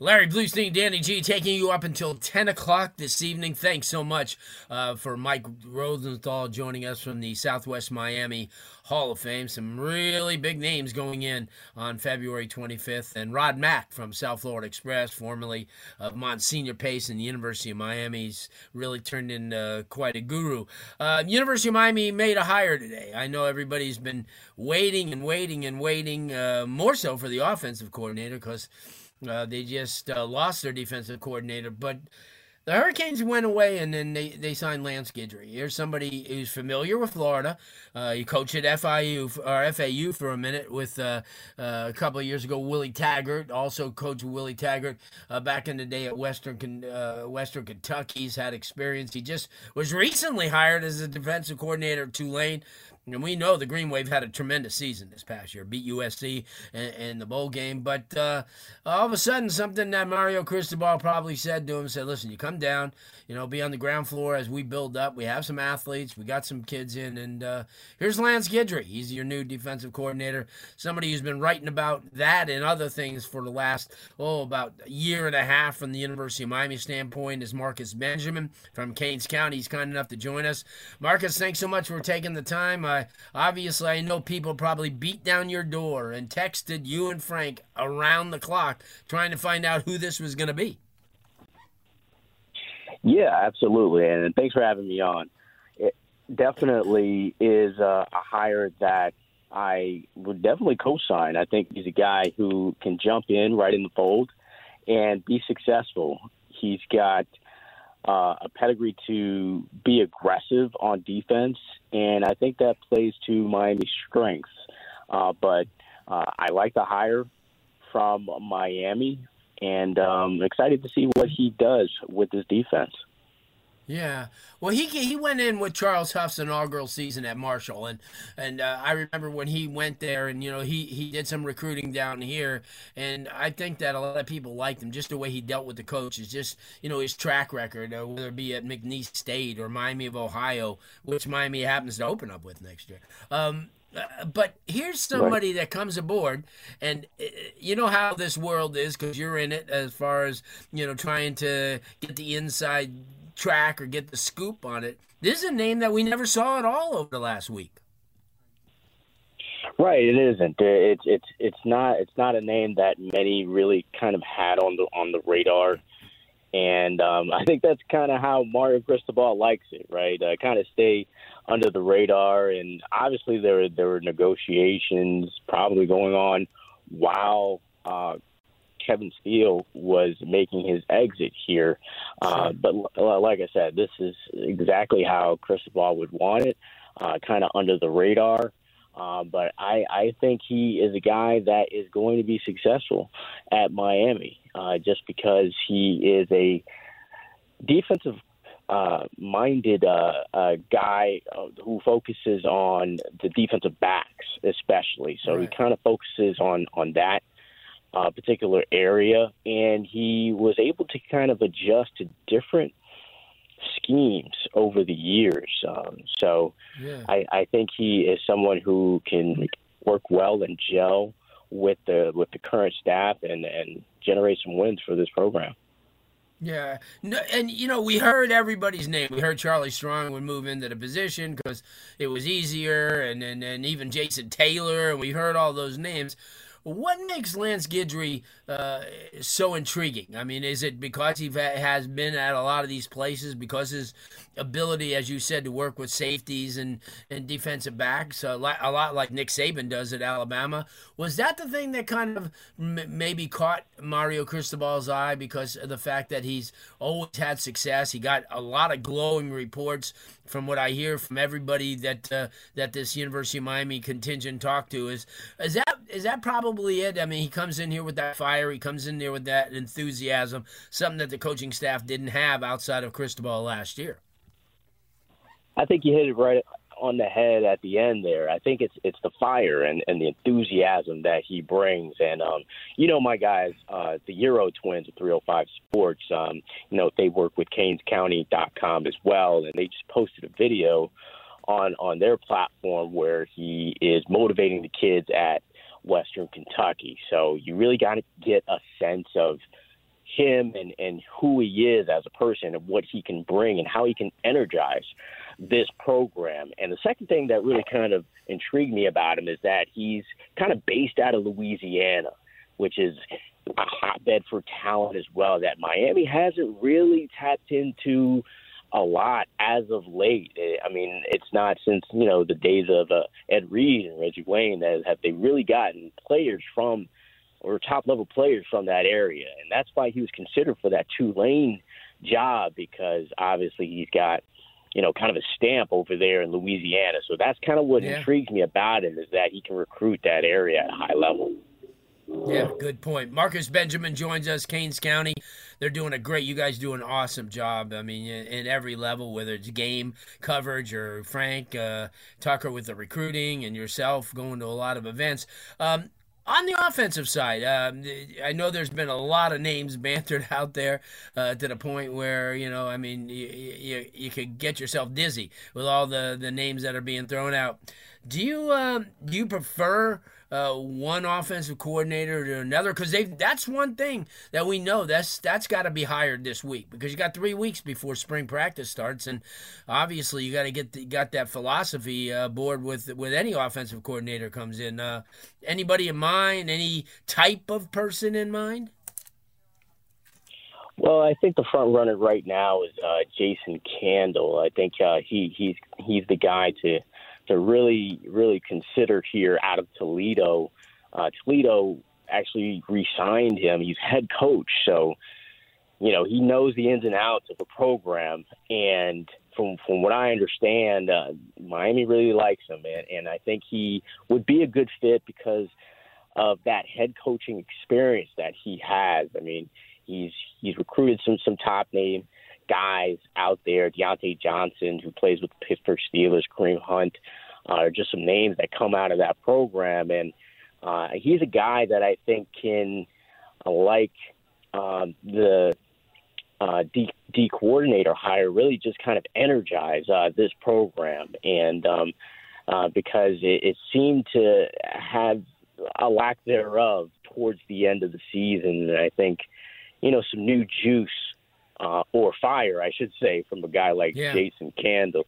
Larry Blustein, Danny G, taking you up until 10 o'clock this evening. Thanks so much uh, for Mike Rosenthal joining us from the Southwest Miami Hall of Fame. Some really big names going in on February 25th. And Rod Mack from South Florida Express, formerly of Monsignor Pace and the University of Miami's really turned into quite a guru. Uh, University of Miami made a hire today. I know everybody's been waiting and waiting and waiting, uh, more so for the offensive coordinator because – uh, they just uh, lost their defensive coordinator, but the Hurricanes went away and then they, they signed Lance Guidry. Here's somebody who's familiar with Florida. Uh, he coached at FIU or FAU for a minute with uh, uh, a couple of years ago. Willie Taggart also coached Willie Taggart uh, back in the day at Western uh, Western Kentucky. He's had experience. He just was recently hired as a defensive coordinator at Tulane. And we know the Green Wave had a tremendous season this past year, beat USC in, the bowl game. But uh, all of a sudden, something that Mario Cristobal probably said to him said, "Listen, you come down, you know, be on the ground floor as we build up. We have some athletes, we got some kids in, and uh, here's Lance Guidry. He's your new defensive coordinator, somebody who's been writing about that and other things for the last oh about a year and a half from the University of Miami standpoint. Is Marcus Benjamin from Canes County? He's kind enough to join us. Marcus, thanks so much for taking the time." Uh, obviously, I know people probably beat down your door and texted you and Frank around the clock trying to find out who this was going to be. Yeah, absolutely. And thanks for having me on. It definitely is a, a hire that I would definitely co sign. I think he's a guy who can jump in right in the fold and be successful. He's got uh, a pedigree to be aggressive on defense, and I think that plays to Miami's strengths. Uh, but uh, I like the hire from Miami, and um, excited to see what he does with his defense. Yeah, well, he he went in with Charles Huff's inaugural season at Marshall, and and uh, I remember when he went there, and you know he he did some recruiting down here, and I think that a lot of people liked him just the way he dealt with the coaches, just you know his track record, uh, whether it be at McNeese State or Miami of Ohio, which Miami happens to open up with next year. Um, uh, but here's somebody right. that comes aboard, and uh, you know how this world is because you're in it as far as you know trying to get the inside track or get the scoop on it. This is a name that we never saw at all over the last week. Right, it isn't. It's it's it's not it's not a name that many really kind of had on the on the radar, and um, I think that's kind of how Mario Cristobal likes it. Right, uh, kind of stay under the radar, and obviously there there were negotiations probably going on while uh, Kevin Steele was making his exit here. Uh, but l- like I said, this is exactly how Chris Cristobal would want it, uh, kind of under the radar. Uh, but I, I think he is a guy that is going to be successful at Miami uh, just because he is a defensive uh, minded uh, uh, guy uh, who focuses on the defensive backs, especially. So right. he kind of focuses on on that uh, particular area, and he was able to kind of adjust to different schemes over the years. Um, so yeah. I, I think he is someone who can work well and gel with the with the current staff and and generate some wins for this program. Yeah, no, and you know we heard everybody's name. We heard Charlie Strong would move into the position because it was easier, and, and and even Jason Taylor, and we heard all those names. What makes Lance Guidry uh, so intriguing? I mean, is it because he has been at a lot of these places, because his ability, as you said, to work with safeties and, and defensive backs, a lot, a lot like Nick Saban does at Alabama? Was that the thing that kind of m- maybe caught Mario Cristobal's eye because of the fact that he's always had success? He got a lot of glowing reports from what I hear from everybody that uh, that this University of Miami contingent talked to. Is is that is that probably it? I mean, he comes in here with that fire. He comes in there with that enthusiasm, something that the coaching staff didn't have outside of Cristobal last year. I think you hit it right on the head at the end there. I think it's it's the fire and, and the enthusiasm that he brings. And um, you know, my guys, uh, the Euro Twins at 305 Sports, um, you know, they work with CanesCounty.com as well, and they just posted a video on on their platform where he is motivating the kids at Western Kentucky. So you really got to get a sense of him and, and who he is as a person and what he can bring and how he can energize this program. And the second thing that really kind of intrigued me about him is that he's kind of based out of Louisiana, which is a hotbed for talent as well that Miami hasn't really tapped into a lot as of late. I mean, it's not since you know the days of uh, Ed Reed and Reggie Wayne that have they really gotten players from or top level players from that area, and that's why he was considered for that Tulane job because obviously he's got you know kind of a stamp over there in Louisiana. So that's kind of what yeah. intrigues me about him is that he can recruit that area at a high level. Yeah, good point. Marcus Benjamin joins us, Canes County. They're doing a great. You guys do an awesome job. I mean, in every level, whether it's game coverage or Frank uh, Tucker with the recruiting, and yourself going to a lot of events. Um, on the offensive side, um, I know there's been a lot of names bantered out there uh, to the point where you know, I mean, you, you, you could get yourself dizzy with all the, the names that are being thrown out. Do you um, do you prefer uh, one offensive coordinator to another because they that's one thing that we know that's that's got to be hired this week because you got three weeks before spring practice starts and obviously you got to get the, got that philosophy uh, board with with any offensive coordinator comes in. Uh, anybody in mind? Any type of person in mind? Well, I think the front runner right now is uh, Jason Candle. I think uh, he he's he's the guy to to really, really consider here out of Toledo. Uh, Toledo actually re-signed him. He's head coach, so you know he knows the ins and outs of the program. And from from what I understand, uh, Miami really likes him, and, and I think he would be a good fit because of that head coaching experience that he has. I mean, he's he's recruited some some top name guys out there. Diontae Johnson, who plays with the Pittsburgh Steelers, Kareem Hunt, uh, are just some names that come out of that program. And uh, he's a guy that I think can, uh, like um, the uh, D, D coordinator hire, really just kind of energize uh, this program. And um, uh, because it, it seemed to have a lack thereof towards the end of the season. And I think, you know, some new juice uh, or fire, I should say, from a guy like yeah. Jason Candle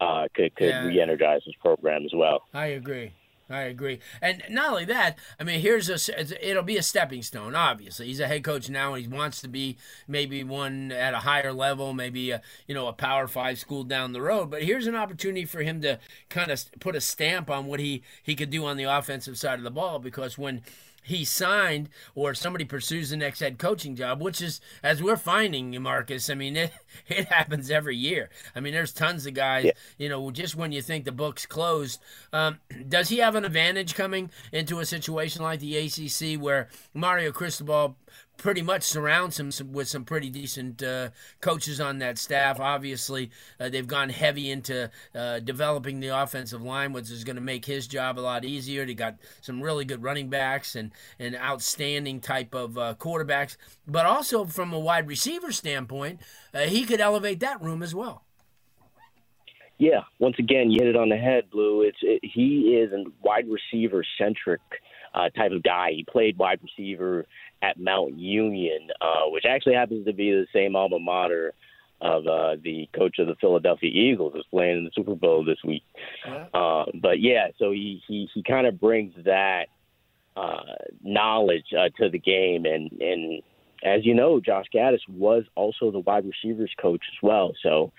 uh, could could yeah. re-energize his program as well. I agree. I agree, and not only that. I mean, here's a it'll be a stepping stone. Obviously, he's a head coach now, and he wants to be maybe one at a higher level, maybe a you know a Power Five school down the road. But here's an opportunity for him to kind of put a stamp on what he he could do on the offensive side of the ball. Because when he signed or somebody pursues the next head coaching job, which is, as we're finding, you Marcus, I mean, it, it happens every year. I mean, there's tons of guys, yeah. you know, just when you think the book's closed. Um, does he have an advantage coming into a situation like the ACC where Mario Cristobal pretty much surrounds him with some pretty decent uh, coaches on that staff. Obviously, uh, they've gone heavy into uh, developing the offensive line, which is going to make his job a lot easier. They got some really good running backs and an outstanding type of uh, quarterbacks, but also from a wide receiver standpoint, uh, he could elevate that room as well. Yeah, once again, you hit it on the head, Blue. It's it, he is a wide receiver centric uh, type of guy. He played wide receiver at Mount Union, uh, which actually happens to be the same alma mater of uh, the coach of the Philadelphia Eagles, is playing in the Super Bowl this week. Yeah. Uh, but yeah, so he he he kind of brings that uh, knowledge uh, to the game, and and as you know, Josh Gattis was also the wide receivers coach as well. So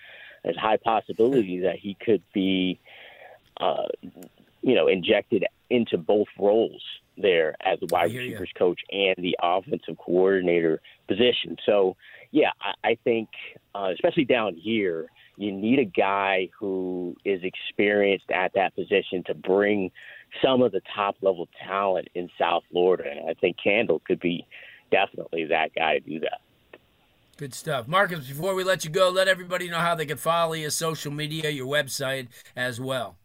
there's high possibility that he could be, uh, you know, injected into both roles there as the wide receivers you. coach and the offensive coordinator position. So, yeah, I, I think, uh, especially down here, you need a guy who is experienced at that position to bring some of the top level talent in South Florida. And I think Candle could be definitely that guy to do that. Good stuff. Marcus, before we let you go, let everybody know how they can follow you, social media, your website as well.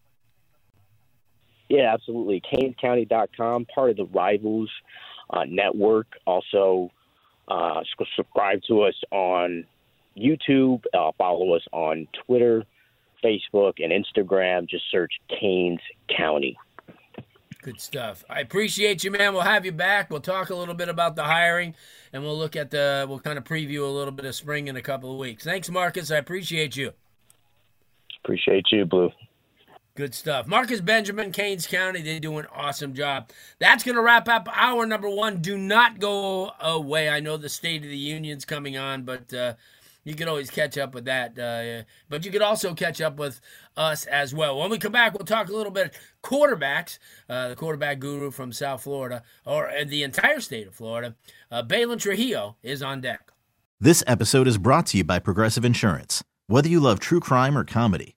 Yeah, absolutely. CanesCounty.com, part of the Rivals uh, network. Also, uh, subscribe to us on YouTube. Uh, follow us on Twitter, Facebook, and Instagram. Just search Canes County. Good stuff. I appreciate you, man. We'll have you back. We'll talk a little bit about the hiring, and we'll look at the. We'll kind of preview a little bit of spring in a couple of weeks. Thanks, Marcus. I appreciate you. Appreciate you, Blue. Good stuff. Marcus Benjamin, Canes County, they do an awesome job. That's going to wrap up our number one. Do not go away. I know the State of the Union's coming on, but uh, you can always catch up with that. Uh, but you can also catch up with us as well. When we come back, we'll talk a little bit quarterbacks. Uh, the quarterback guru from South Florida, or the entire state of Florida, uh, Balin Trujillo, is on deck. This episode is brought to you by Progressive Insurance. Whether you love true crime or comedy,